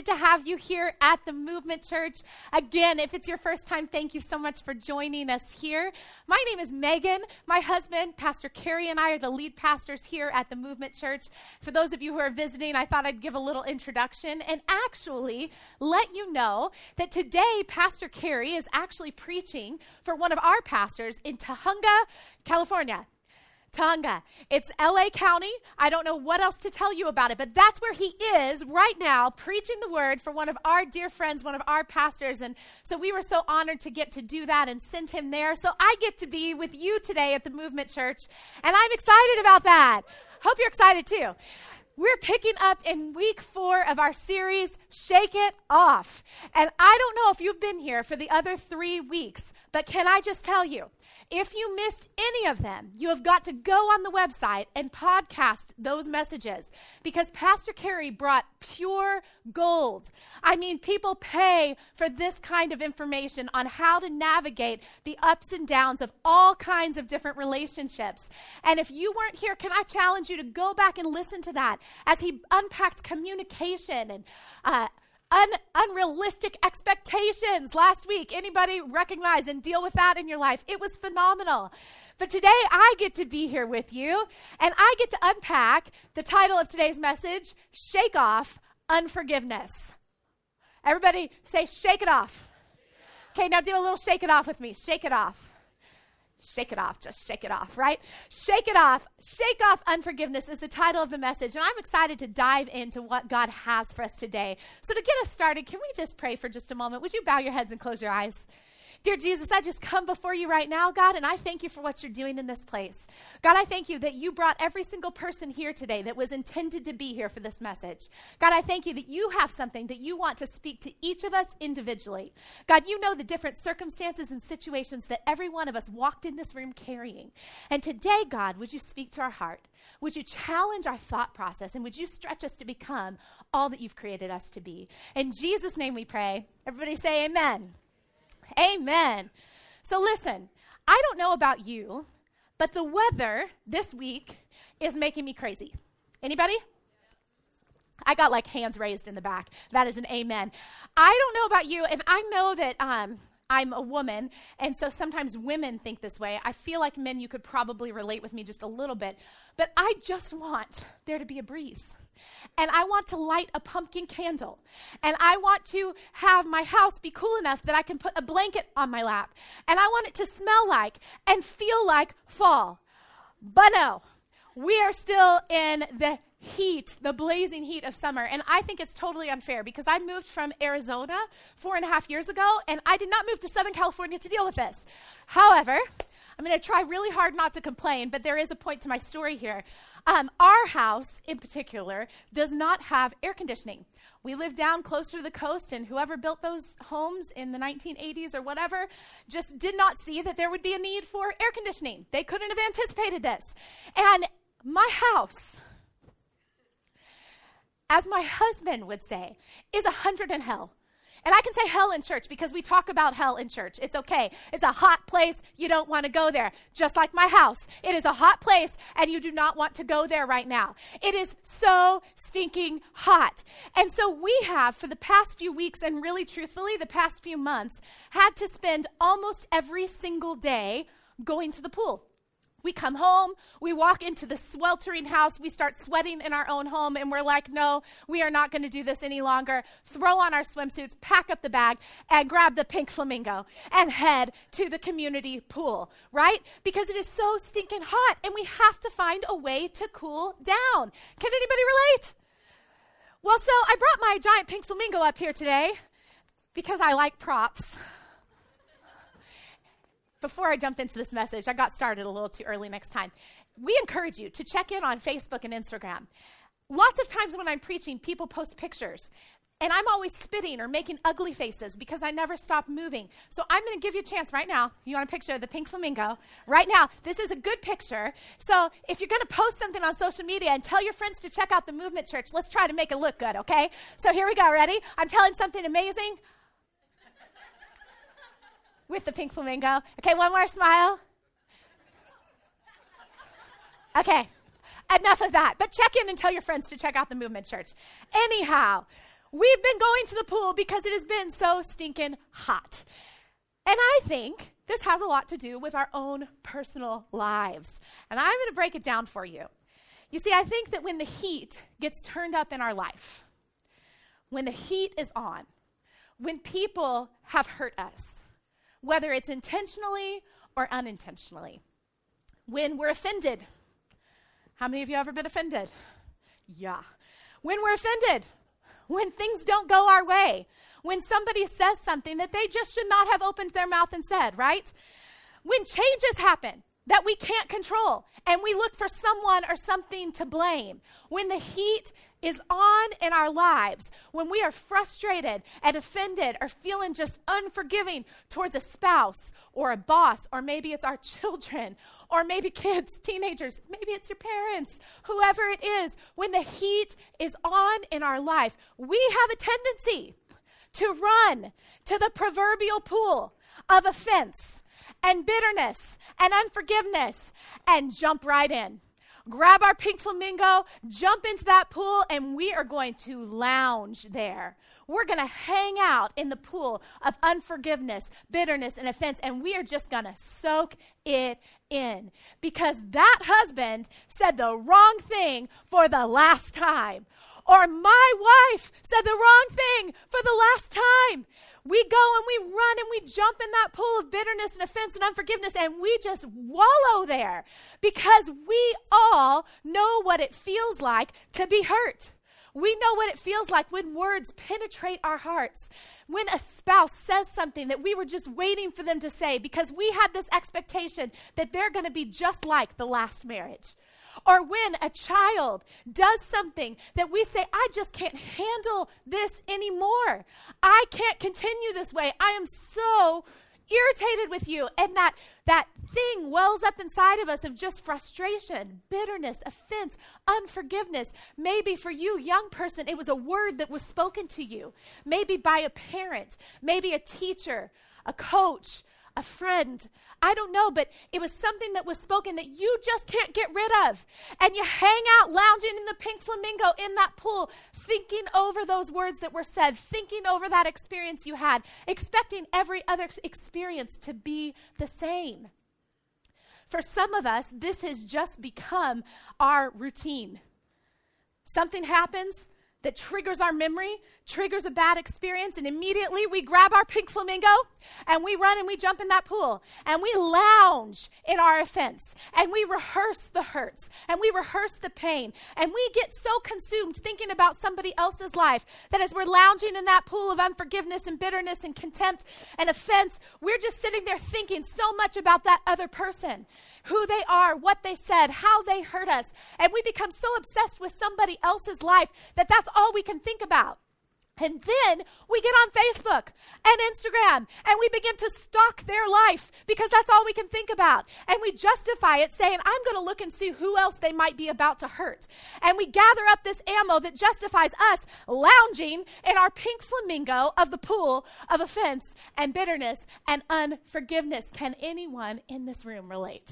Excited to have you here at the Movement Church. Again, if it's your first time, thank you so much for joining us here. My name is Meghan. My husband, Pastor Carey, and I are the lead pastors here at the Movement Church. For those of you who are visiting, I thought I'd give a little introduction and actually let you know that today, Pastor Carey is actually preaching for one of our pastors in Tujunga, California. Tonga. It's LA County. I don't know what else to tell you about it, but that's where he is right now, preaching the word for one of our dear friends, one of our pastors. And so we were so honored to get to do that and send him there. So I get to be with you today at the Movement Church, and I'm excited about that. Hope you're excited too. We're picking up in week four of our series, Shake It Off. And I don't know if you've been here for the other three weeks, but can I just tell you, if you missed any of them, you have got to go on the website and podcast those messages because Pastor Carey brought pure gold. I mean, people pay for this kind of information on how to navigate the ups and downs of all kinds of different relationships. And if you weren't here, can I challenge you to go back and listen to that as he unpacked communication and uh, un- unrealistic expectations last week. Anybody recognize and deal with that in your life? It was phenomenal. But today I get to be here with you and I get to unpack the title of today's message Shake Off Unforgiveness. Everybody say, Shake it off. Okay, now do a little shake it off with me. Shake it off shake it off, just shake it off, right? Shake it off. Shake off unforgiveness is the title of the message. And I'm excited to dive into what God has for us today. So, to get us started, can we just pray for just a moment? Would you bow your heads and close your eyes? Dear Jesus, I just come before you right now, God, and I thank you for what you're doing in this place. God, I thank you that you brought every single person here today that was intended to be here for this message. God, I thank you that you have something that you want to speak to each of us individually. God, you know the different circumstances and situations that every one of us walked in this room carrying. And today, God, would you speak to our heart? Would you challenge our thought process and would you stretch us to become all that you've created us to be? In Jesus' name we pray. Everybody say amen. Amen. So listen, I don't know about you, but the weather this week is making me crazy. Anybody? I got like hands raised in the back. That is an amen. I don't know about you, and I know that um, I'm a woman, and so sometimes women think this way. I feel like men, you could probably relate with me just a little bit, but I just want there to be a breeze and I want to light a pumpkin candle. And I want to have my house be cool enough that I can put a blanket on my lap. And I want it to smell like and feel like fall. But no, we are still in the heat, the blazing heat of summer. And I think it's totally unfair because I moved from Arizona four and a half years ago, and I did not move to Southern California to deal with this. However, I'm going to try really hard not to complain, but there is a point to my story here. Um, our house, in particular, does not have air conditioning. We live down closer to the coast, and whoever built those homes in the 1980s or whatever just did not see that there would be a need for air conditioning. They couldn't have anticipated this. And my house, as my husband would say, is a hundred in hell. And I can say hell in church because we talk about hell in church. It's okay. It's a hot place. You don't want to go there. Just like my house. It is a hot place and you do not want to go there right now. It is so stinking hot. And so we have, for the past few weeks and really truthfully, the past few months, had to spend almost every single day going to the pool. We come home, we walk into the sweltering house, we start sweating in our own home, and we're like, no, we are not going to do this any longer. Throw on our swimsuits, pack up the bag, and grab the pink flamingo and head to the community pool, right? Because it is so stinking hot, and we have to find a way to cool down. Can anybody relate? Well, so I brought my giant pink flamingo up here today because I like props before I jump into this message, I got started a little too early next time. We encourage you to check in on Facebook and Instagram. Lots of times when I'm preaching, people post pictures. and I'm always spitting or making ugly faces because I never stop moving. So I'm going to give you a chance right now. You want a picture of the pink flamingo? Right now, this is a good picture. So if you're going to post something on social media and tell your friends to check out the Movement Church, let's try to make it look good, okay? So here we go. Ready? I'm telling something amazing with the pink flamingo. Okay, one more smile. Okay, enough of that. But check in and tell your friends to check out the Movement Church. Anyhow, we've been going to the pool because it has been so stinking hot. And I think this has a lot to do with our own personal lives. And I'm going to break it down for you. You see, I think that when the heat gets turned up in our life, when the heat is on, when people have hurt us, whether it's intentionally or unintentionally, when we're offended how many of you ever been offended? Yeah. When we're offended, when things don't go our way, when somebody says something that they just should not have opened their mouth and said, right? When changes happen that we can't control and we look for someone or something to blame, when the heat is on in our lives, when we are frustrated and offended or feeling just unforgiving towards a spouse or a boss, or maybe it's our children or maybe kids, teenagers, maybe it's your parents, whoever it is, when the heat is on in our life, we have a tendency to run to the proverbial pool of offense and bitterness and unforgiveness and jump right in. Grab our pink flamingo, jump into that pool, and we are going to lounge there. We're going to hang out in the pool of unforgiveness, bitterness, and offense, and we are just going to soak it in because that husband said the wrong thing for the last time. Or my wife said the wrong thing for the last time. We go and we run and we jump in that pool of bitterness and offense and unforgiveness and we just wallow there because we all know what it feels like to be hurt. We know what it feels like when words penetrate our hearts. When a spouse says something that we were just waiting for them to say because we had this expectation that they're going to be just like the last marriage. Or when a child does something that we say, I just can't handle this anymore. I can't continue this way. I am so irritated with you. And that, that thing wells up inside of us of just frustration, bitterness, offense, unforgiveness. Maybe for you, young person, it was a word that was spoken to you. Maybe by a parent, maybe a teacher, a coach, a friend. I don't know, but it was something that was spoken that you just can't get rid of. And you hang out lounging in the pink flamingo in that pool, thinking over those words that were said, thinking over that experience you had, expecting every other experience to be the same. For some of us, this has just become our routine. Something happens, that triggers our memory, triggers a bad experience, and immediately we grab our pink flamingo and we run and we jump in that pool. And we lounge in our offense. And we rehearse the hurts. And we rehearse the pain. And we get so consumed thinking about somebody else's life that as we're lounging in that pool of unforgiveness and bitterness and contempt and offense, we're just sitting there thinking so much about that other person who they are, what they said, how they hurt us. And we become so obsessed with somebody else's life that that's all we can think about. And then we get on Facebook and Instagram and we begin to stalk their life because that's all we can think about. And we justify it saying, I'm going to look and see who else they might be about to hurt. And we gather up this ammo that justifies us lounging in our pink flamingo of the pool of offense and bitterness and unforgiveness. Can anyone in this room relate?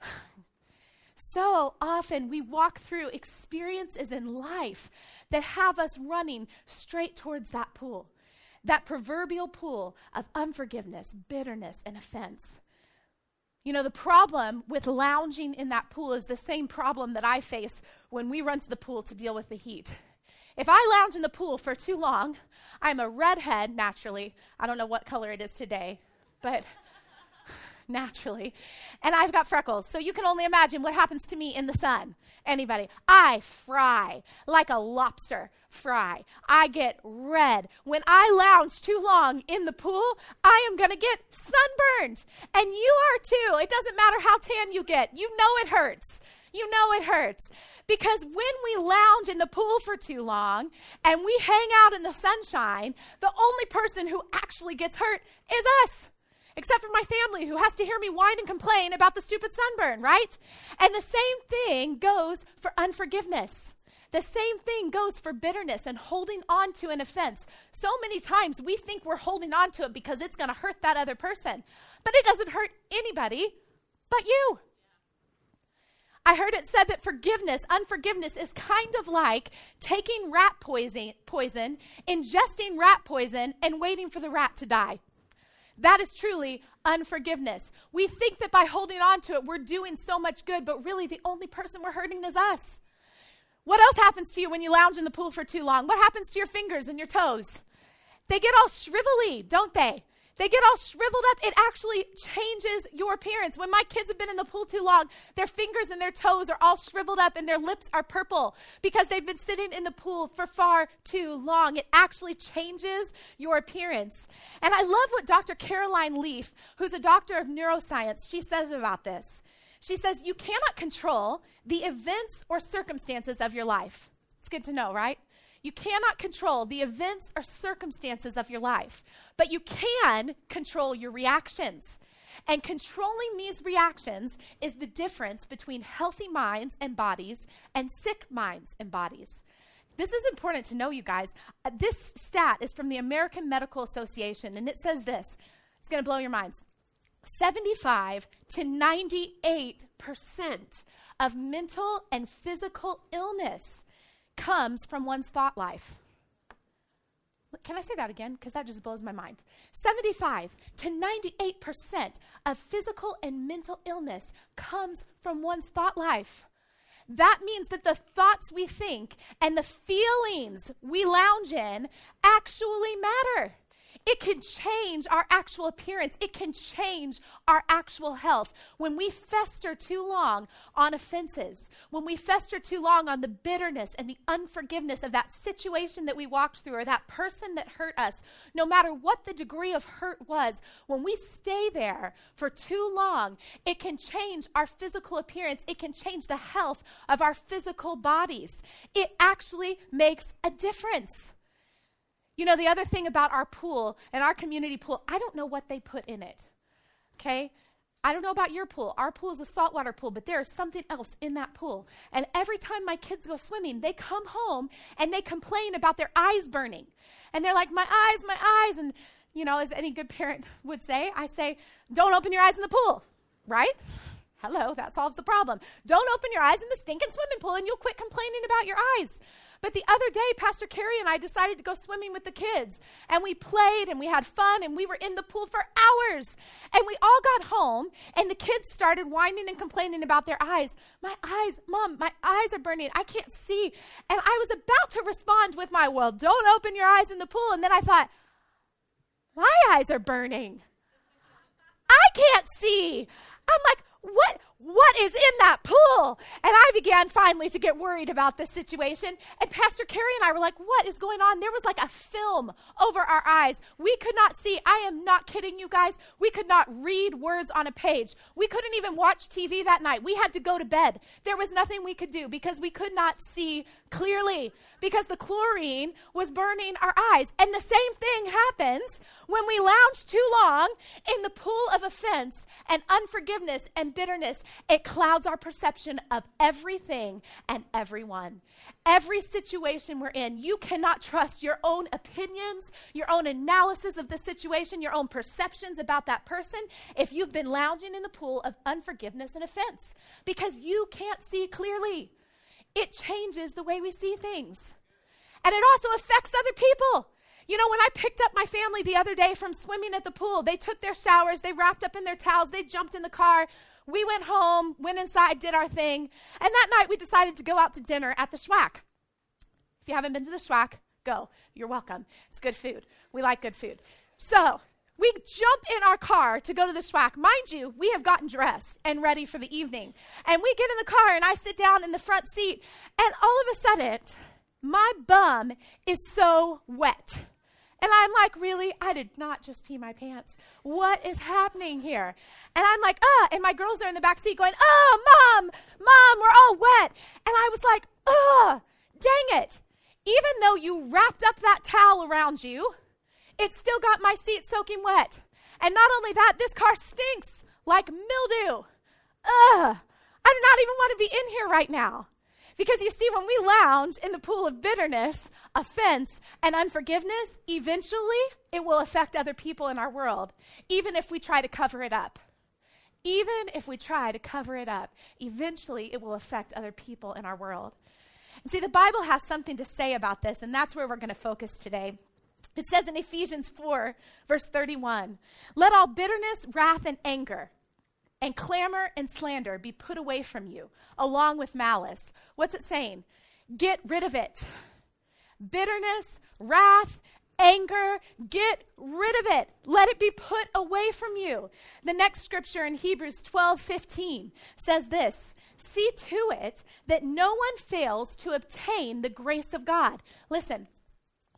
so often we walk through experiences in life that have us running straight towards that pool, that proverbial pool of unforgiveness, bitterness, and offense. You know, the problem with lounging in that pool is the same problem that I face when we run to the pool to deal with the heat. If I lounge in the pool for too long, I'm a redhead naturally. I don't know what color it is today, but naturally. And I've got freckles. So you can only imagine what happens to me in the sun. Anybody? I fry like a lobster fry. I get red. When I lounge too long in the pool, I am going to get sunburned. And you are too. It doesn't matter how tan you get, you know it hurts. You know it hurts Because when we lounge in the pool for too long and we hang out in the sunshine, the only person who actually gets hurt is us. Except for my family who has to hear me whine and complain about the stupid sunburn, right? And the same thing goes for unforgiveness. The same thing goes for bitterness and holding on to an offense. So many times we think we're holding on to it because it's going to hurt that other person, but it doesn't hurt anybody but you. I heard it said that forgiveness, unforgiveness, is kind of like taking rat poison, poison, ingesting rat poison, and waiting for the rat to die. That is truly unforgiveness. We think that by holding on to it, we're doing so much good, but really the only person we're hurting is us. What else happens to you when you lounge in the pool for too long? What happens to your fingers and your toes? They get all shrivelly, don't they? They get all shriveled up. It actually changes your appearance. When my kids have been in the pool too long, their fingers and their toes are all shriveled up and their lips are purple because they've been sitting in the pool for far too long. It actually changes your appearance. And I love what Dr. Caroline Leaf, who's a doctor of neuroscience, she says about this. She says, You cannot control the events or circumstances of your life. It's good to know, right? You cannot control the events or circumstances of your life, but you can control your reactions. And controlling these reactions is the difference between healthy minds and bodies and sick minds and bodies. This is important to know, you guys. Uh, this stat is from the American Medical Association, and it says this it's going to blow your minds 75 to 98% of mental and physical illness comes from one's thought life. Can I say that again? Because that just blows my mind. 75 to 98% of physical and mental illness comes from one's thought life. That means that the thoughts we think and the feelings we lounge in actually matter. It can change our actual appearance. It can change our actual health. When we fester too long on offenses, when we fester too long on the bitterness and the unforgiveness of that situation that we walked through or that person that hurt us, no matter what the degree of hurt was, when we stay there for too long, it can change our physical appearance. It can change the health of our physical bodies. It actually makes a difference. You know, the other thing about our pool and our community pool, I don't know what they put in it. Okay? I don't know about your pool. Our pool is a saltwater pool, but there is something else in that pool. And every time my kids go swimming, they come home and they complain about their eyes burning. And they're like, my eyes, my eyes. And, you know, as any good parent would say, I say, don't open your eyes in the pool, right? Hello, that solves the problem. Don't open your eyes in the stinking swimming pool and you'll quit complaining about your eyes. But the other day, Pastor Carey and I decided to go swimming with the kids. And we played and we had fun and we were in the pool for hours. And we all got home and the kids started whining and complaining about their eyes. My eyes, mom, my eyes are burning. I can't see. And I was about to respond with my, well, don't open your eyes in the pool. And then I thought, my eyes are burning. I can't see. I'm like, what what is in that pool? And I began finally to get worried about this situation. And Pastor Carey and I were like, what is going on? There was like a film over our eyes. We could not see. I am not kidding you guys. We could not read words on a page. We couldn't even watch TV that night. We had to go to bed. There was nothing we could do because we could not see clearly because the chlorine was burning our eyes. And the same thing happens when we lounge too long in the pool of offense and unforgiveness and bitterness it clouds our perception of everything and everyone. Every situation we're in, you cannot trust your own opinions, your own analysis of the situation, your own perceptions about that person if you've been lounging in the pool of unforgiveness and offense because you can't see clearly. It changes the way we see things. And it also affects other people. You know, when I picked up my family the other day from swimming at the pool, they took their showers, they wrapped up in their towels, they jumped in the car. We went home, went inside, did our thing, and that night we decided to go out to dinner at the Schwack. If you haven't been to the Schwack, go. You're welcome. It's good food. We like good food. So, we jump in our car to go to the Schwack. Mind you, we have gotten dressed and ready for the evening. And we get in the car, and I sit down in the front seat, and all of a sudden, my bum is so wet. And I'm like, really? I did not just pee my pants. What is happening here? And I'm like, ah, and my girls are in the back seat going, oh, mom, mom, we're all wet. And I was like, ugh, dang it. Even though you wrapped up that towel around you, it still got my seat soaking wet. And not only that, this car stinks like mildew. Ugh, I do not even want to be in here right now. Because you see, when we lounge in the pool of bitterness, offense, and unforgiveness, eventually it will affect other people in our world, even if we try to cover it up. Even if we try to cover it up, eventually it will affect other people in our world. And see, the Bible has something to say about this, and that's where we're going to focus today. It says in Ephesians 4, verse 31 Let all bitterness, wrath, and anger, and clamor and slander be put away from you, along with malice. What's it saying? Get rid of it. Bitterness, wrath, anger, get rid of it. Let it be put away from you. The next scripture in Hebrews 12 15 says this See to it that no one fails to obtain the grace of God. Listen,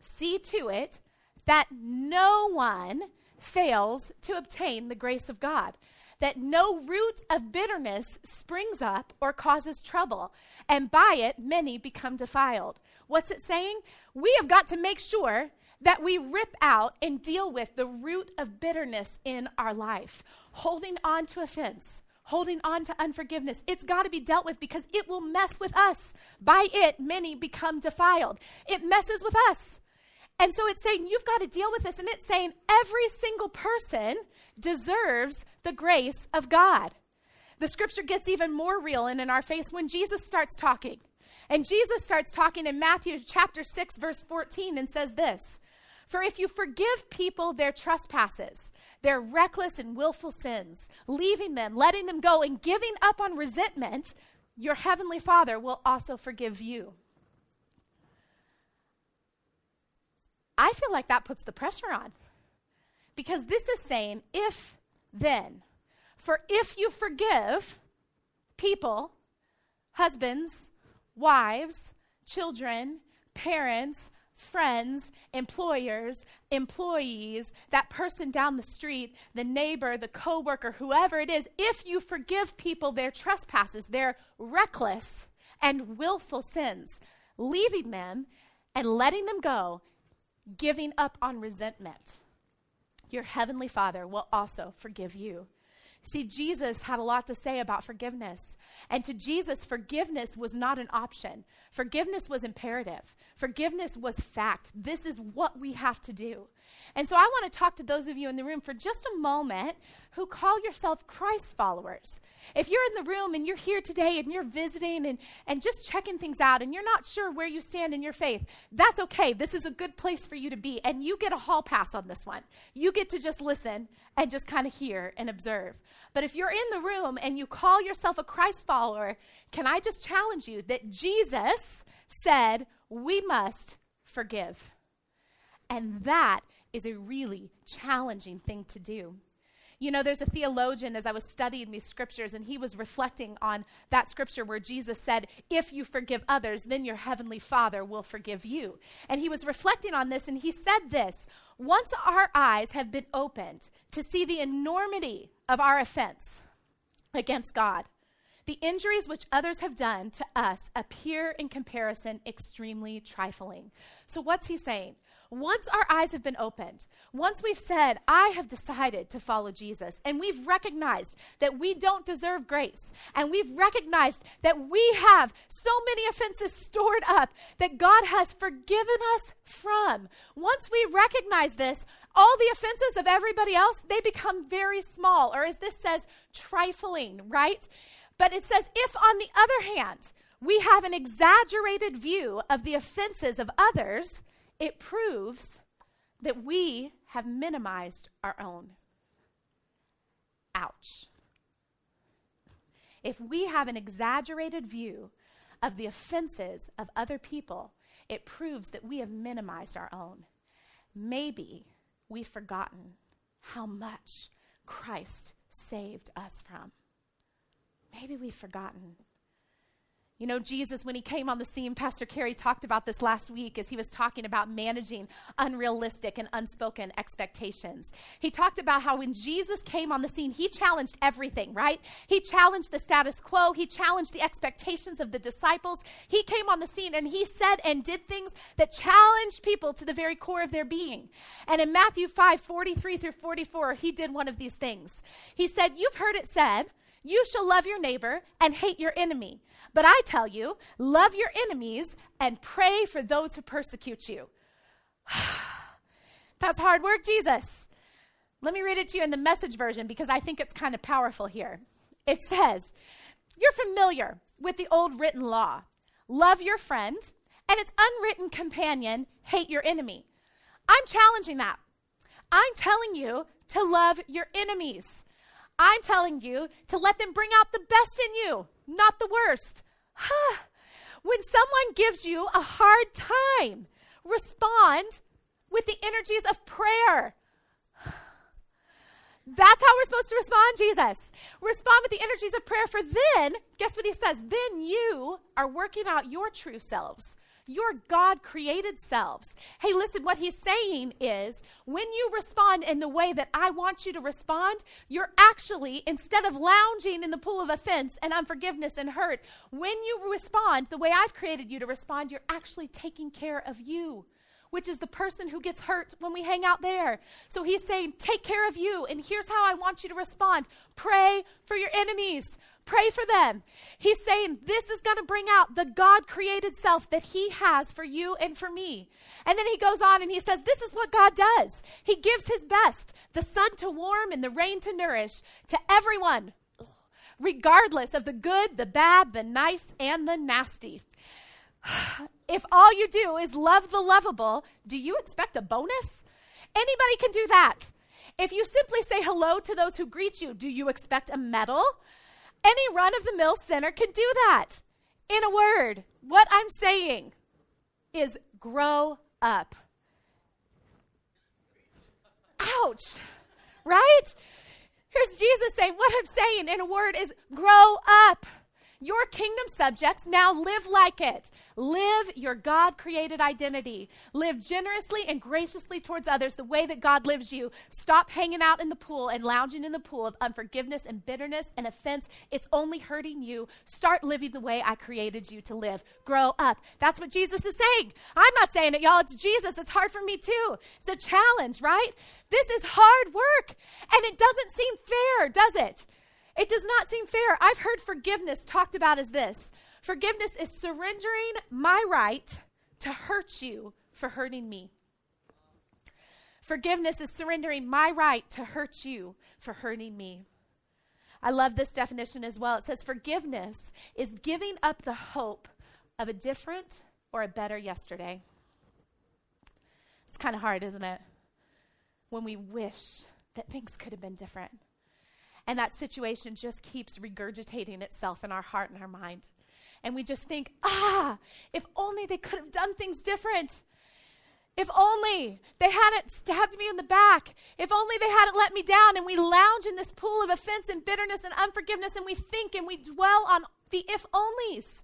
see to it that no one fails to obtain the grace of God that no root of bitterness springs up or causes trouble, and by it many become defiled. What's it saying? We have got to make sure that we rip out and deal with the root of bitterness in our life, holding on to offense. Holding on to unforgiveness. It's got to be dealt with because it will mess with us. By it, many become defiled. It messes with us. And so it's saying you've got to deal with this. And it's saying every single person deserves the grace of God. The scripture gets even more real and in our face when Jesus starts talking. And Jesus starts talking in Matthew chapter 6, verse 14, and says this For if you forgive people their trespasses, their reckless and willful sins, leaving them, letting them go, and giving up on resentment, your heavenly Father will also forgive you. I feel like that puts the pressure on. Because this is saying, if then, for if you forgive people, husbands, wives, children, parents, friends, employers, employees, that person down the street, the neighbor, the coworker, whoever it is, if you forgive people their trespasses, their reckless and willful sins, leaving them and letting them go giving up on resentment, your heavenly Father will also forgive you. See, Jesus had a lot to say about forgiveness. And to Jesus, forgiveness was not an option. Forgiveness was imperative. Forgiveness was fact. This is what we have to do. And so I want to talk to those of you in the room for just a moment who call yourself Christ followers. If you're in the room and you're here today and you're visiting and, and just checking things out and you're not sure where you stand in your faith, that's okay. This is a good place for you to be. And you get a hall pass on this one. You get to just listen and just kind of hear and observe. But if you're in the room and you call yourself a Christ follower, can I just challenge you that Jesus said we must forgive? And that is a really challenging thing to do. You know, there's a theologian as I was studying these scriptures, and he was reflecting on that scripture where Jesus said, If you forgive others, then your heavenly Father will forgive you. And he was reflecting on this, and he said this Once our eyes have been opened to see the enormity of our offense against God, the injuries which others have done to us appear in comparison extremely trifling. So, what's he saying? Once our eyes have been opened, once we've said, I have decided to follow Jesus, and we've recognized that we don't deserve grace, and we've recognized that we have so many offenses stored up that God has forgiven us from, once we recognize this, all the offenses of everybody else, they become very small, or as this says, trifling, right? But it says, if on the other hand, we have an exaggerated view of the offenses of others, it proves that we have minimized our own. Ouch. If we have an exaggerated view of the offenses of other people, it proves that we have minimized our own. Maybe we've forgotten how much Christ saved us from. Maybe we've forgotten. You know, Jesus, when he came on the scene, Pastor Carey talked about this last week as he was talking about managing unrealistic and unspoken expectations. He talked about how when Jesus came on the scene, he challenged everything, right? He challenged the status quo, he challenged the expectations of the disciples. He came on the scene and he said and did things that challenged people to the very core of their being. And in Matthew 5 43 through 44, he did one of these things. He said, You've heard it said, you shall love your neighbor and hate your enemy. But I tell you, love your enemies and pray for those who persecute you. That's hard work, Jesus. Let me read it to you in the message version because I think it's kind of powerful here. It says, You're familiar with the old written law love your friend and its unwritten companion, hate your enemy. I'm challenging that. I'm telling you to love your enemies. I'm telling you to let them bring out the best in you, not the worst. when someone gives you a hard time, respond with the energies of prayer. That's how we're supposed to respond, Jesus. Respond with the energies of prayer, for then, guess what he says? Then you are working out your true selves your God created selves. Hey, listen, what he's saying is when you respond in the way that I want you to respond, you're actually, instead of lounging in the pool of offense and unforgiveness and hurt, when you respond the way I've created you to respond, you're actually taking care of you which is the person who gets hurt when we hang out there. So he's saying, Take care of you, and here's how I want you to respond pray for your enemies. Pray for them. He's saying this is going to bring out the God created self that He has for you and for me. And then he goes on and he says, This is what God does. He gives His best the sun to warm and the rain to nourish to everyone, regardless of the good, the bad, the nice, and the nasty. If all you do is love the lovable, do you expect a bonus? Anybody can do that. If you simply say hello to those who greet you, do you expect a medal? Any run of the mill sinner can do that. In a word, what I'm saying is grow up. Ouch, right? Here's Jesus saying, What I'm saying in a word is grow up. Your kingdom subjects now live like it. Live your God created identity. Live generously and graciously towards others the way that God lives you. Stop hanging out in the pool and lounging in the pool of unforgiveness and bitterness and offense. It's only hurting you. Start living the way I created you to live. Grow up. That's what Jesus is saying. I'm not saying it, y'all. It's Jesus. It's hard for me too. It's a challenge, right? This is hard work. And it doesn't seem fair, does it? It does not seem fair. I've heard forgiveness talked about as this forgiveness is surrendering my right to hurt you for hurting me. Forgiveness is surrendering my right to hurt you for hurting me. I love this definition as well. It says forgiveness is giving up the hope of a different or a better yesterday. It's kind of hard, isn't it? When we wish that things could have been different. And that situation just keeps regurgitating itself in our heart and our mind. And we just think, ah, if only they could have done things different. If only they hadn't stabbed me in the back. If only they hadn't let me down. And we lounge in this pool of offense and bitterness and unforgiveness and we think and we dwell on the if onlys.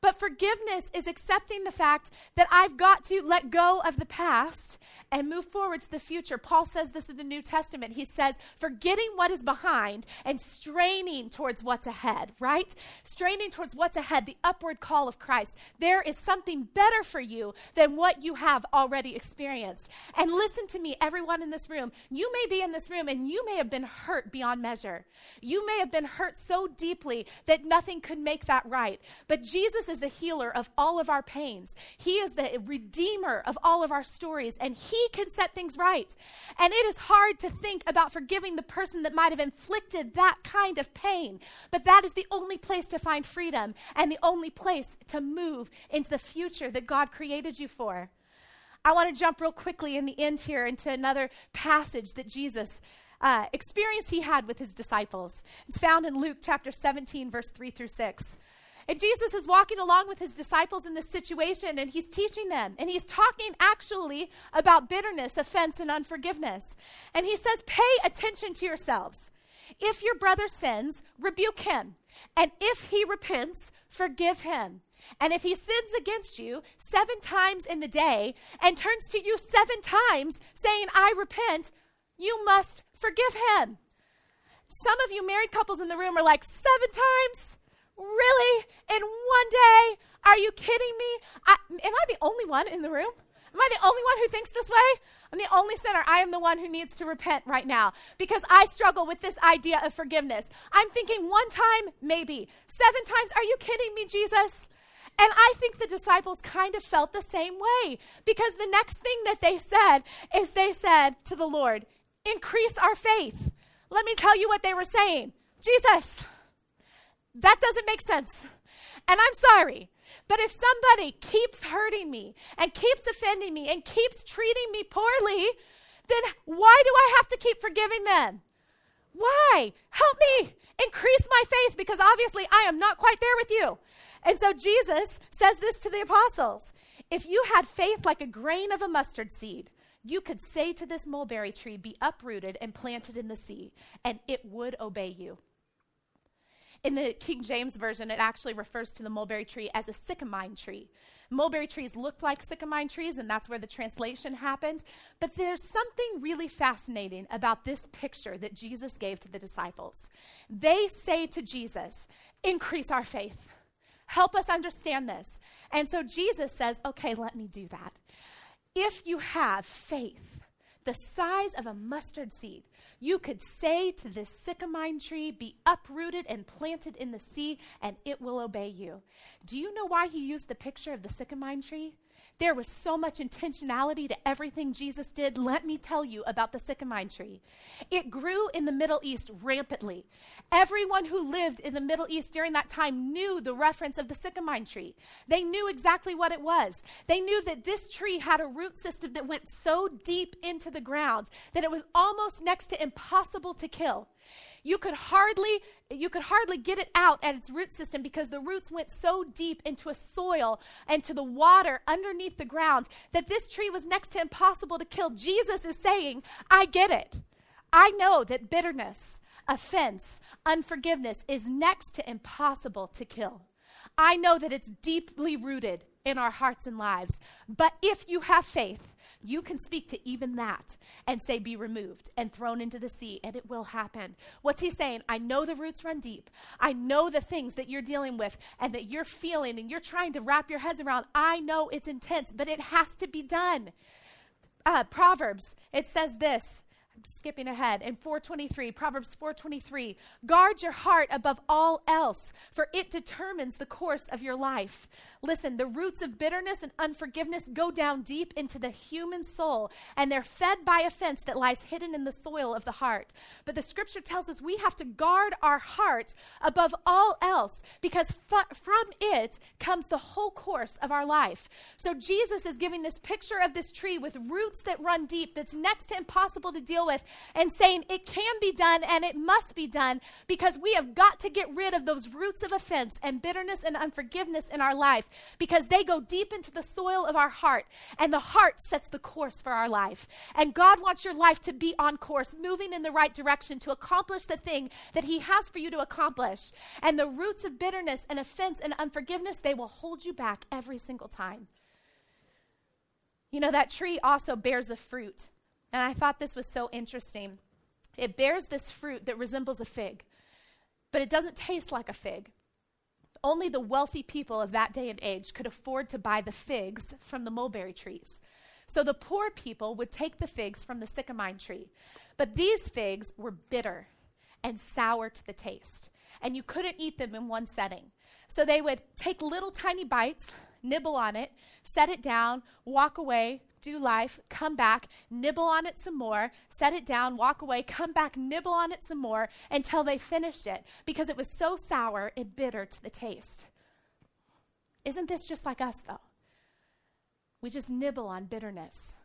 But forgiveness is accepting the fact that I've got to let go of the past and move forward to the future. Paul says this in the New Testament. He says, forgetting what is behind and straining towards what's ahead, right? Straining towards what's ahead, the upward call of Christ. There is something better for you than what you have already experienced. And listen to me, everyone in this room. You may be in this room and you may have been hurt beyond measure. You may have been hurt so deeply that nothing could make that right. But Jesus is the healer of all of our pains, He is the redeemer of all of our stories, and He can set things right. And it is hard to think about forgiving the person that might have inflicted that kind of pain. But that is the only place to find freedom and the only place to move into the future that God created you for. I want to jump real quickly in the end here into another passage that Jesus uh, experience he had with his disciples. It's found in Luke chapter 17, verse 3 through 6. And Jesus is walking along with his disciples in this situation and he's teaching them. And he's talking actually about bitterness, offense, and unforgiveness. And he says, Pay attention to yourselves. If your brother sins, rebuke him. And if he repents, forgive him. And if he sins against you seven times in the day and turns to you seven times saying, I repent, you must forgive him. Some of you married couples in the room are like, seven times? Really? In one day? Are you kidding me? I, am I the only one in the room? Am I the only one who thinks this way? I'm the only sinner. I am the one who needs to repent right now because I struggle with this idea of forgiveness. I'm thinking one time, maybe. Seven times, are you kidding me, Jesus? And I think the disciples kind of felt the same way because the next thing that they said is they said to the Lord, Increase our faith. Let me tell you what they were saying Jesus, that doesn't make sense. And I'm sorry. But if somebody keeps hurting me and keeps offending me and keeps treating me poorly, then why do I have to keep forgiving them? Why? Help me increase my faith because obviously I am not quite there with you. And so Jesus says this to the apostles If you had faith like a grain of a mustard seed, you could say to this mulberry tree, Be uprooted and planted in the sea, and it would obey you. In the King James Version, it actually refers to the mulberry tree as a sycamine tree. Mulberry trees looked like sycamine trees, and that's where the translation happened. But there's something really fascinating about this picture that Jesus gave to the disciples. They say to Jesus, Increase our faith. Help us understand this. And so Jesus says, Okay, let me do that. If you have faith the size of a mustard seed, you could say to this sycamine tree, Be uprooted and planted in the sea, and it will obey you. Do you know why he used the picture of the sycamine tree? There was so much intentionality to everything Jesus did. Let me tell you about the sycamine tree. It grew in the Middle East rampantly. Everyone who lived in the Middle East during that time knew the reference of the sycamine tree. They knew exactly what it was. They knew that this tree had a root system that went so deep into the ground that it was almost next to impossible to kill you could hardly you could hardly get it out at its root system because the roots went so deep into a soil and to the water underneath the ground that this tree was next to impossible to kill. Jesus is saying, I get it. I know that bitterness, offense, unforgiveness is next to impossible to kill. I know that it's deeply rooted in our hearts and lives. But if you have faith, you can speak to even that and say, Be removed and thrown into the sea, and it will happen. What's he saying? I know the roots run deep. I know the things that you're dealing with and that you're feeling and you're trying to wrap your heads around. I know it's intense, but it has to be done. Uh, Proverbs, it says this skipping ahead. In 423 proverbs 423 guard your heart above all else for it determines the course of your life. Listen the roots of bitterness and unforgiveness go down deep into the human soul and they're fed by offense that lies hidden in the soil of the heart. But the scripture tells us we have to guard our heart above all else because f- from it comes the whole course of our life. So jesus is giving this picture of this tree with roots that run deep that's next to impossible to deal with with and saying it can be done and it must be done because we have got to get rid of those roots of offense and bitterness and unforgiveness in our life because they go deep into the soil of our heart and the heart sets the course for our life. And God wants your life to be on course, moving in the right direction to accomplish the thing that He has for you to accomplish. And the roots of bitterness and offense and unforgiveness, they will hold you back every single time. You know, that tree also bears a fruit. And I thought this was so interesting. It bears this fruit that resembles a fig, but it doesn't taste like a fig. Only the wealthy people of that day and age could afford to buy the figs from the mulberry trees. So the poor people would take the figs from the sycamine tree. But these figs were bitter and sour to the taste, and you couldn't eat them in one setting. So they would take little tiny bites, nibble on it, set it down, walk away, do life, come back, nibble on it some more, set it down, walk away, come back, nibble on it some more until they finished it because it was so sour and bitter to the taste. Isn't this just like us, though? We just nibble on bitterness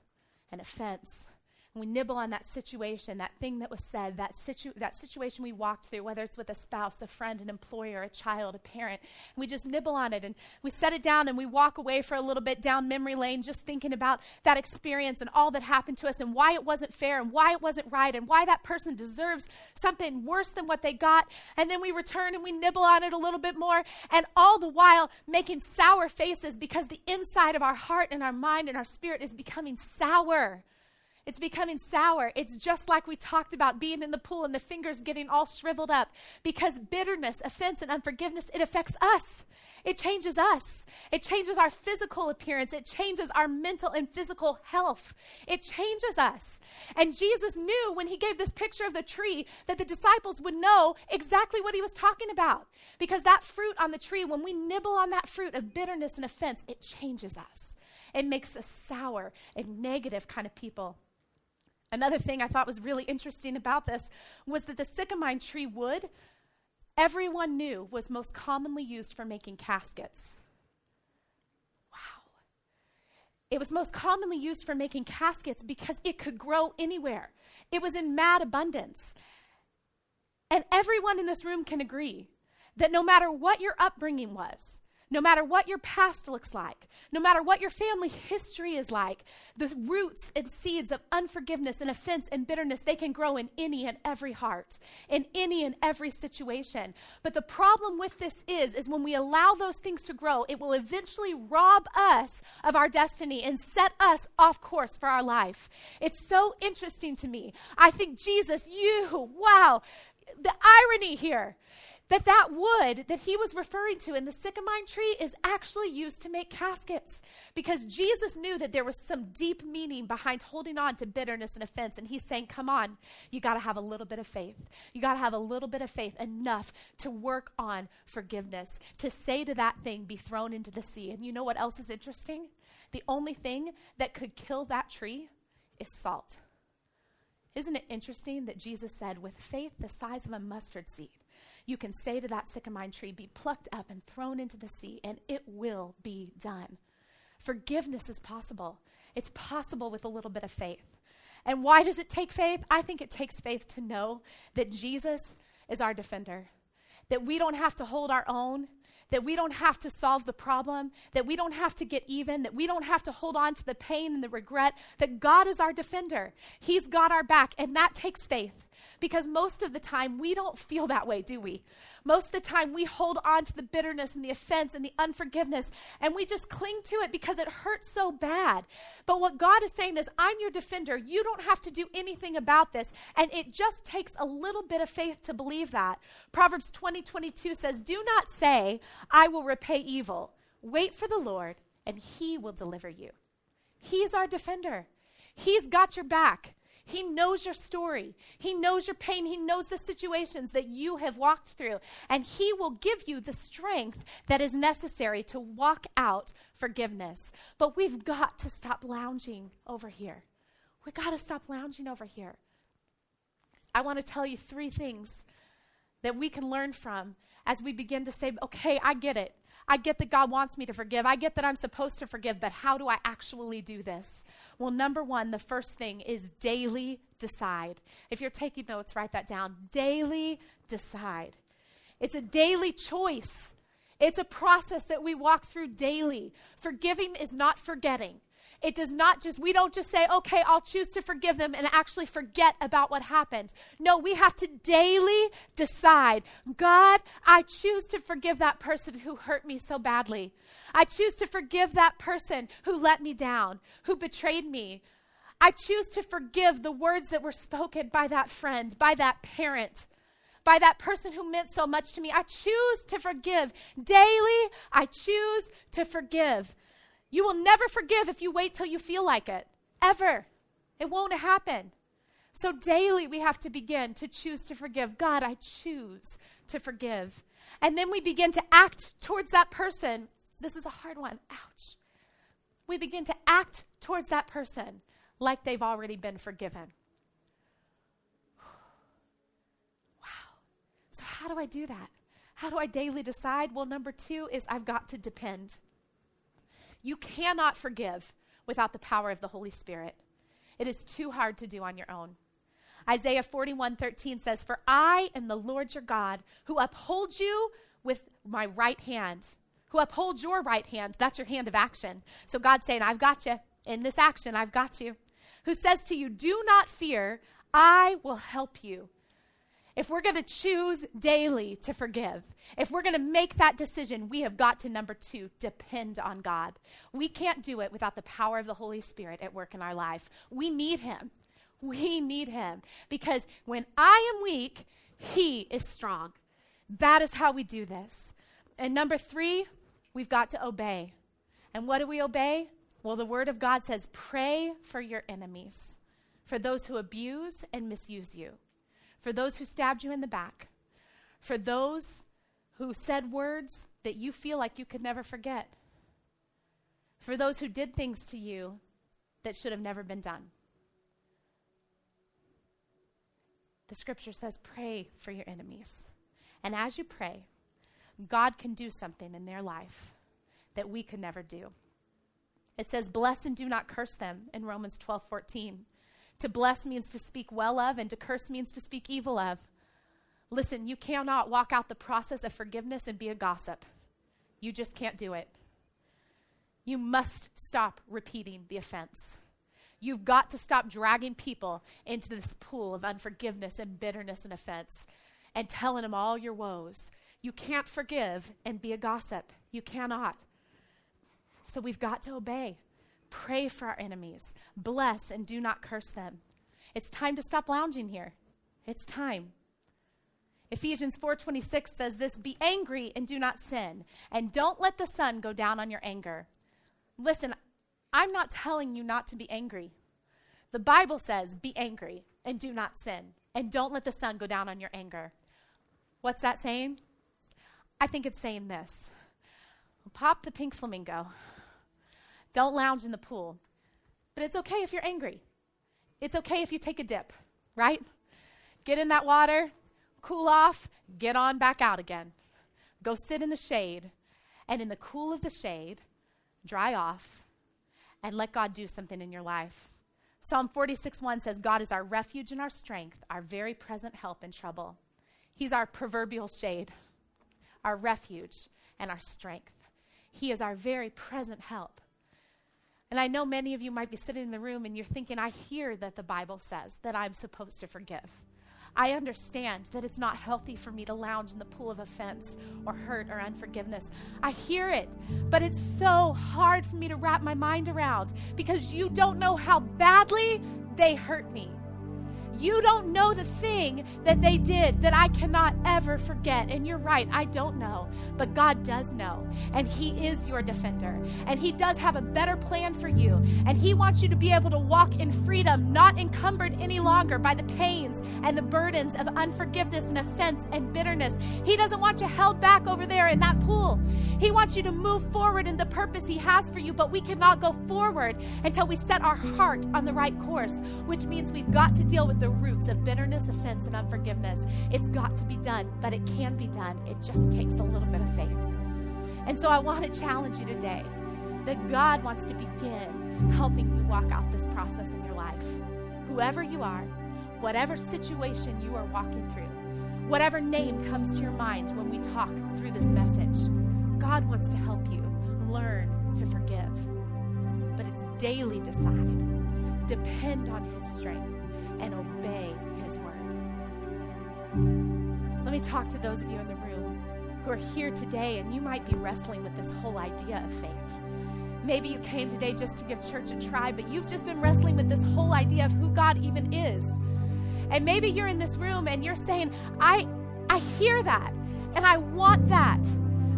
and offense we nibble on that situation, that thing that was said, that, situ- that situation we walked through, whether it's with a spouse, a friend, an employer, a child, a parent. And we just nibble on it and we set it down and we walk away for a little bit down memory lane just thinking about that experience and all that happened to us and why it wasn't fair and why it wasn't right and why that person deserves something worse than what they got. And then we return and we nibble on it a little bit more. And all the while making sour faces because the inside of our heart and our mind and our spirit is becoming sour. It's becoming sour. It's just like we talked about being in the pool and the fingers getting all shriveled up because bitterness, offense, and unforgiveness, it affects us. It changes us. It changes our physical appearance. It changes our mental and physical health. It changes us. And Jesus knew when he gave this picture of the tree that the disciples would know exactly what he was talking about. Because that fruit on the tree, when we nibble on that fruit of bitterness and offense, it changes us. It makes us sour and negative kind of people. Another thing I thought was really interesting about this was that the sycamore tree wood, everyone knew, was most commonly used for making caskets. Wow. It was most commonly used for making caskets because it could grow anywhere. It was in mad abundance. And everyone in this room can agree that no matter what your upbringing was, no matter what your past looks like, no matter what your family history is like, the roots and seeds of unforgiveness and offense and bitterness, they can grow in any and every heart, in any and every situation. But the problem with this is, is when we allow those things to grow, it will eventually rob us of our destiny and set us off course for our life. It's so interesting to me. I think Jesus, you, wow, the irony here that that wood that he was referring to in the sycamore tree is actually used to make caskets because Jesus knew that there was some deep meaning behind holding on to bitterness and offense. And he's saying come on you got to have a little bit of faith. You got to have a little bit of faith enough to work on forgiveness to say to that thing be thrown into the sea and you know what else is interesting? The only thing that could kill that tree is salt. Isn't it interesting that Jesus said with faith the size of a mustard seed you can say to that sycamore tree, Be plucked up and thrown into the sea, and it will be done. Forgiveness is possible. It's possible with a little bit of faith. And why does it take faith? I think it takes faith to know that Jesus is our defender, that we don't have to hold our own, that we don't have to solve the problem, that we don't have to get even, that we don't have to hold on to the pain and the regret, that God is our defender. He's got our back, and that takes faith. Because most of the time, we don't feel that way, do we? Most of the time, we hold on to the bitterness and the offense and the unforgiveness, and we just cling to it because it hurts so bad. But what God is saying is, I'm your defender. You don't have to do anything about this. And it just takes a little bit of faith to believe that. Proverbs 20 22 says, Do not say, I will repay evil. Wait for the Lord, and he will deliver you. He's our defender. He's got your back. He knows your story. He knows your pain. He knows the situations that you have walked through. And He will give you the strength that is necessary to walk out forgiveness. But we've got to stop lounging over here. We've got to stop lounging over here. I want to tell you three things that we can learn from as we begin to say, okay, I get it. I get that God wants me to forgive. I get that I'm supposed to forgive, but how do I actually do this? Well, number one, the first thing is daily decide. If you're taking notes, write that down. Daily decide. It's a daily choice. It's a process that we walk through daily. Forgiving is not forgetting. It does not just, we don't just say, okay, I'll choose to forgive them and actually forget about what happened. No, we have to daily decide God, I choose to forgive that person who hurt me so badly. I choose to forgive that person who let me down, who betrayed me. I choose to forgive the words that were spoken by that friend, by that parent, by that person who meant so much to me. I choose to forgive. Daily, I choose to forgive. You will never forgive if you wait till you feel like it, ever. It won't happen. So daily, we have to begin to choose to forgive. God, I choose to forgive. And then we begin to act towards that person this is a hard one. Ouch. We begin to act towards that person like they've already been forgiven. wow. So, how do I do that? How do I daily decide? Well, number two is I've got to depend. You cannot forgive without the power of the Holy Spirit. It is too hard to do on your own. Isaiah 41 13 says, For I am the Lord your God who upholds you with my right hand, who upholds your right hand. That's your hand of action. So God's saying, I've got you. In this action, I've got you. Who says to you, Do not fear, I will help you. If we're going to choose daily to forgive, if we're going to make that decision, we have got to, number two, depend on God. We can't do it without the power of the Holy Spirit at work in our life. We need Him. We need Him because when I am weak, He is strong. That is how we do this. And number three, we've got to obey. And what do we obey? Well, the Word of God says, pray for your enemies, for those who abuse and misuse you for those who stabbed you in the back, for those who said words that you feel like you could never forget, for those who did things to you that should have never been done. The scripture says, pray for your enemies. And as you pray, God can do something in their life that we could never do. It says, bless and do not curse them in Romans 12 14. To bless means to speak well of, and to curse means to speak evil of. Listen, you cannot walk out the process of forgiveness and be a gossip. You just can't do it. You must stop repeating the offense. You've got to stop dragging people into this pool of unforgiveness and bitterness and offense and telling them all your woes. You can't forgive and be a gossip. You cannot. So we've got to obey. Pray for our enemies. Bless and do not curse them. It's time to stop lounging here. It's time. Ephesians 4:26 says this, "Be angry and do not sin, and don't let the sun go down on your anger." Listen, I'm not telling you not to be angry. The Bible says, "Be angry and do not sin, and don't let the sun go down on your anger." What's that saying? I think it's saying this. Pop the pink flamingo. Don't lounge in the pool. But it's okay if you're angry. It's okay if you take a dip, right? Get in that water, cool off, get on back out again. Go sit in the shade, and in the cool of the shade, dry off, and let God do something in your life. Psalm 46 1 says, God is our refuge and our strength, our very present help in trouble. He's our proverbial shade, our refuge, and our strength. He is our very present help. And I know many of you might be sitting in the room and you're thinking, I hear that the Bible says that I'm supposed to forgive. I understand that it's not healthy for me to lounge in the pool of offense or hurt or unforgiveness. I hear it, but it's so hard for me to wrap my mind around because you don't know how badly they hurt me. You don't know the thing that they did that I cannot ever forget. And you're right, I don't know. But God does know. And He is your defender. And He does have a better plan for you. And He wants you to be able to walk in freedom, not encumbered any longer by the pains and the burdens of unforgiveness and offense and bitterness. He doesn't want you held back over there in that pool. He wants you to move forward in the purpose He has for you. But we cannot go forward until we set our heart on the right course, which means we've got to deal with the the roots of bitterness, offense, and unforgiveness. It's got to be done, but it can be done. It just takes a little bit of faith. And so I want to challenge you today that God wants to begin helping you walk out this process in your life. Whoever you are, whatever situation you are walking through, whatever name comes to your mind when we talk through this message, God wants to help you learn to forgive. But it's daily decide, depend on His strength and obey His word. Let me talk to those of you in the room who are here today and you might be wrestling with this whole idea of faith. Maybe you came today just to give church a try, but you've just been wrestling with this whole idea of who God even is. And maybe you're in this room and you're saying, I, I hear that and I want that.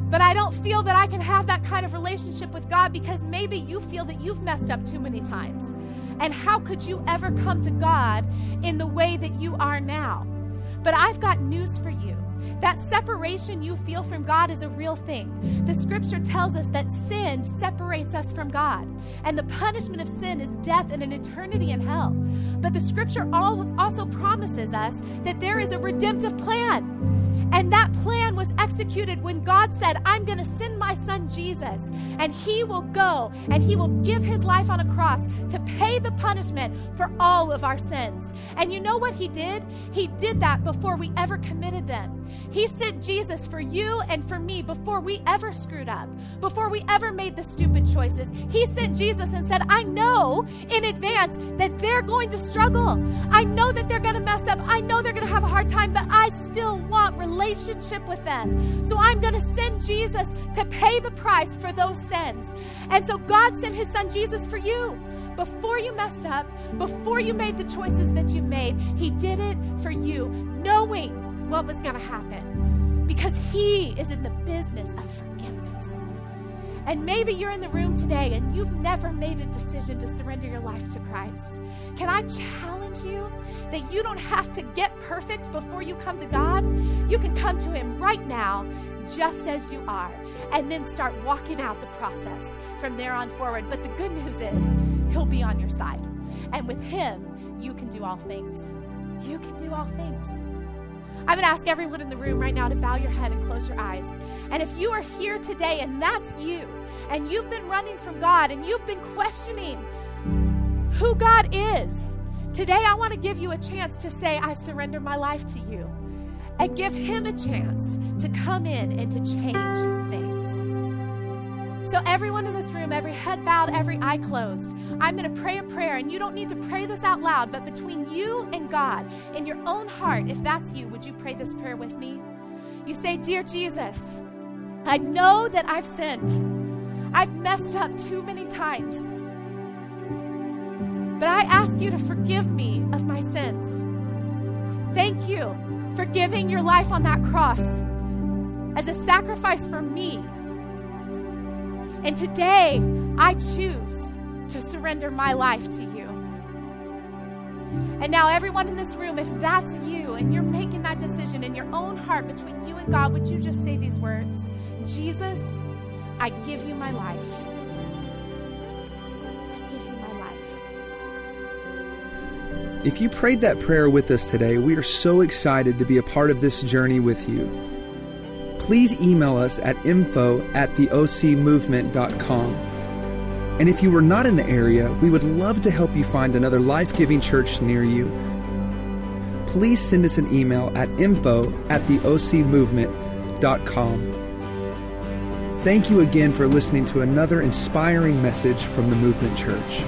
But I don't feel that I can have that kind of relationship with God because maybe you feel that you've messed up too many times. And how could you ever come to God in the way that you are now? But I've got news for you. That separation you feel from God is a real thing. The scripture tells us that sin separates us from God, and the punishment of sin is death and an eternity in hell. But the scripture also promises us that there is a redemptive plan And that plan was executed when God said, I'm going to send my son Jesus, and he will go and he will give his life on a cross to pay the punishment for all of our sins. And you know what he did? He did that before we ever committed them. He sent Jesus for you and for me before we ever screwed up, before we ever made the stupid choices. He sent Jesus and said, I know in advance that they're going to struggle. I know that they're going to mess up. I know they're going to have a hard time, but I still want relationship with them. So I'm going to send Jesus to pay the price for those sins. And so God sent his son Jesus for you before you messed up, before you made the choices that you've made, He did it for you, knowing what was going to happen because He is in the business of forgiveness. And maybe you're in the room today and you've never made a decision to surrender your life to Christ. Can I challenge you that you don't have to get perfect before you come to God? You can come to Him right now, just as you are, and then start walking out the process from there on forward. But the good news is, He'll be on your side. And with Him, you can do all things. You can do all things. I'm going to ask everyone in the room right now to bow your head and close your eyes. And if you are here today and that's you, and you've been running from God and you've been questioning who God is, today I want to give you a chance to say, I surrender my life to you. And give Him a chance to come in and to change things. So, everyone in this room, every head bowed, every eye closed, I'm going to pray a prayer. And you don't need to pray this out loud, but between you and God, in your own heart, if that's you, would you pray this prayer with me? You say, Dear Jesus, I know that I've sinned. I've messed up too many times. But I ask you to forgive me of my sins. Thank you for giving your life on that cross as a sacrifice for me and today, I choose to surrender my life to you. And now, everyone in this room, if that's you and you're making that decision in your own heart between you and God, would you just say these words Jesus, I give you my life. If you prayed that prayer with us today, we are so excited to be a part of this journey with you please email us at info at theocmovement.com. And if you were not in the area, we would love to help you find another life giving church near you. Please send us an email at info at theocmovement.com. Thank you again for listening to another inspiring message from the Movement Church.